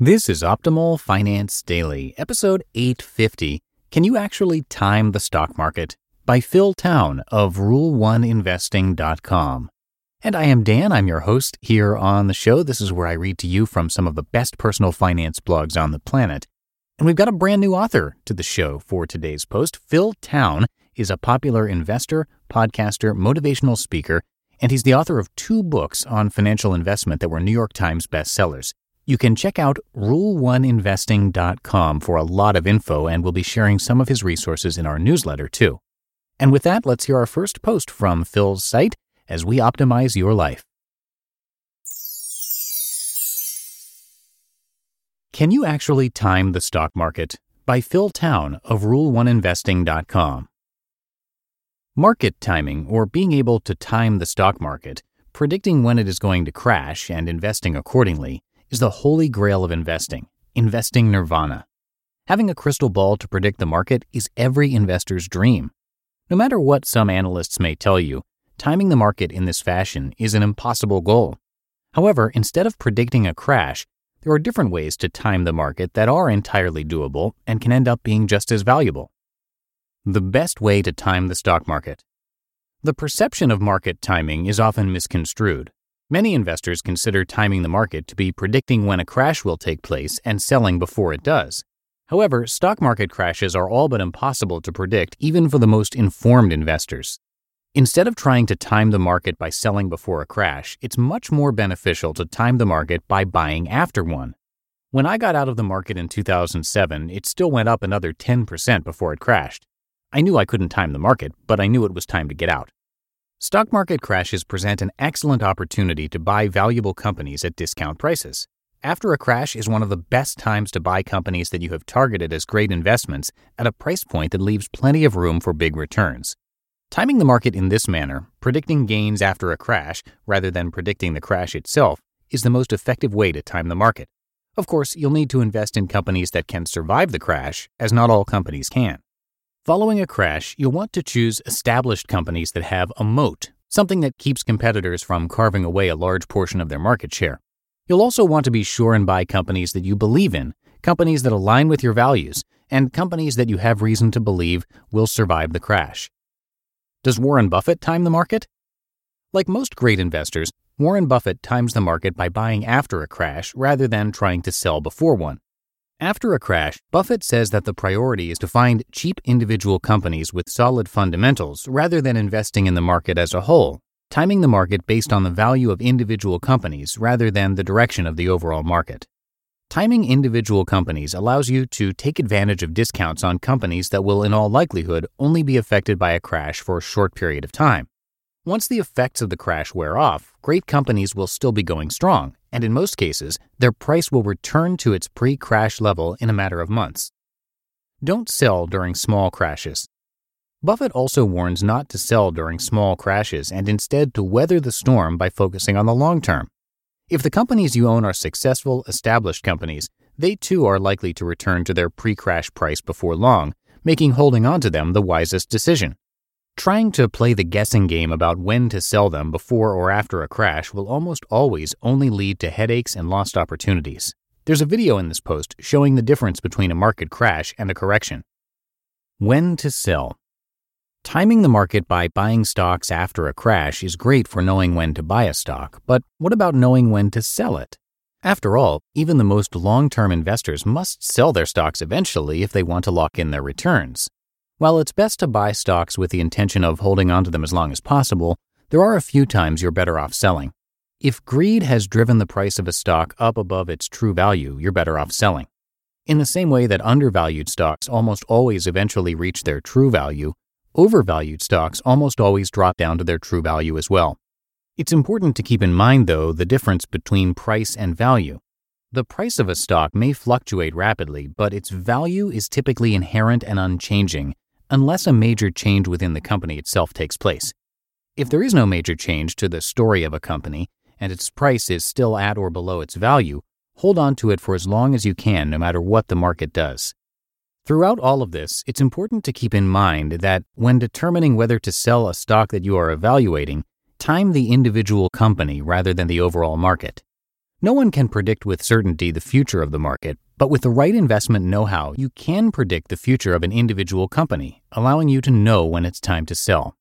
This is Optimal Finance Daily, episode 850. Can you actually time the stock market? By Phil Town of Rule1Investing.com. And I am Dan. I'm your host here on the show. This is where I read to you from some of the best personal finance blogs on the planet. And we've got a brand new author to the show for today's post. Phil Town is a popular investor, podcaster, motivational speaker, and he's the author of two books on financial investment that were New York Times bestsellers. You can check out rule1investing.com for a lot of info, and we'll be sharing some of his resources in our newsletter too. And with that, let's hear our first post from Phil's site as we optimize your life. Can you actually time the stock market? By Phil Town of rule1investing.com. Market timing, or being able to time the stock market, predicting when it is going to crash and investing accordingly, is the holy grail of investing, investing nirvana. Having a crystal ball to predict the market is every investor's dream. No matter what some analysts may tell you, timing the market in this fashion is an impossible goal. However, instead of predicting a crash, there are different ways to time the market that are entirely doable and can end up being just as valuable. The best way to time the stock market. The perception of market timing is often misconstrued. Many investors consider timing the market to be predicting when a crash will take place and selling before it does. However, stock market crashes are all but impossible to predict even for the most informed investors. Instead of trying to time the market by selling before a crash, it's much more beneficial to time the market by buying after one. When I got out of the market in 2007, it still went up another 10% before it crashed. I knew I couldn't time the market, but I knew it was time to get out. Stock market crashes present an excellent opportunity to buy valuable companies at discount prices. After a crash is one of the best times to buy companies that you have targeted as great investments at a price point that leaves plenty of room for big returns. Timing the market in this manner, predicting gains after a crash rather than predicting the crash itself, is the most effective way to time the market. Of course, you'll need to invest in companies that can survive the crash, as not all companies can. Following a crash, you'll want to choose established companies that have a moat, something that keeps competitors from carving away a large portion of their market share. You'll also want to be sure and buy companies that you believe in, companies that align with your values, and companies that you have reason to believe will survive the crash. Does Warren Buffett time the market? Like most great investors, Warren Buffett times the market by buying after a crash rather than trying to sell before one. After a crash, Buffett says that the priority is to find cheap individual companies with solid fundamentals rather than investing in the market as a whole, timing the market based on the value of individual companies rather than the direction of the overall market. Timing individual companies allows you to take advantage of discounts on companies that will, in all likelihood, only be affected by a crash for a short period of time. Once the effects of the crash wear off, great companies will still be going strong, and in most cases, their price will return to its pre crash level in a matter of months. Don't sell during small crashes. Buffett also warns not to sell during small crashes and instead to weather the storm by focusing on the long term. If the companies you own are successful, established companies, they too are likely to return to their pre crash price before long, making holding on to them the wisest decision. Trying to play the guessing game about when to sell them before or after a crash will almost always only lead to headaches and lost opportunities. There's a video in this post showing the difference between a market crash and a correction. When to sell. Timing the market by buying stocks after a crash is great for knowing when to buy a stock, but what about knowing when to sell it? After all, even the most long term investors must sell their stocks eventually if they want to lock in their returns. While it's best to buy stocks with the intention of holding onto them as long as possible, there are a few times you're better off selling. If greed has driven the price of a stock up above its true value, you're better off selling. In the same way that undervalued stocks almost always eventually reach their true value, overvalued stocks almost always drop down to their true value as well. It's important to keep in mind, though, the difference between price and value. The price of a stock may fluctuate rapidly, but its value is typically inherent and unchanging, unless a major change within the company itself takes place. If there is no major change to the story of a company, and its price is still at or below its value, hold on to it for as long as you can, no matter what the market does. Throughout all of this, it's important to keep in mind that when determining whether to sell a stock that you are evaluating, time the individual company rather than the overall market. No one can predict with certainty the future of the market, but with the right investment know how, you can predict the future of an individual company, allowing you to know when it's time to sell.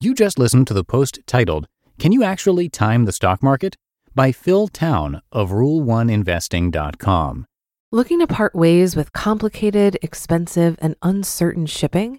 You just listened to the post titled, Can You Actually Time the Stock Market? by Phil Town of Rule1Investing.com. Looking to part ways with complicated, expensive, and uncertain shipping?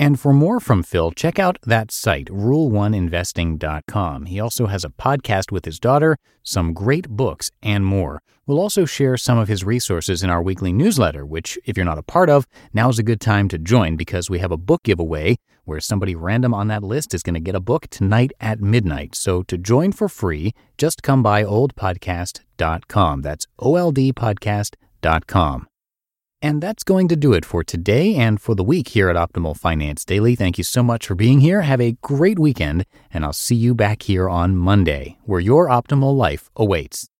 And for more from Phil, check out that site, rule1investing.com. He also has a podcast with his daughter, some great books, and more. We'll also share some of his resources in our weekly newsletter, which, if you're not a part of, now's a good time to join because we have a book giveaway where somebody random on that list is going to get a book tonight at midnight. So to join for free, just come by oldpodcast.com. That's oldpodcast.com. And that's going to do it for today and for the week here at Optimal Finance Daily. Thank you so much for being here. Have a great weekend, and I'll see you back here on Monday, where your optimal life awaits.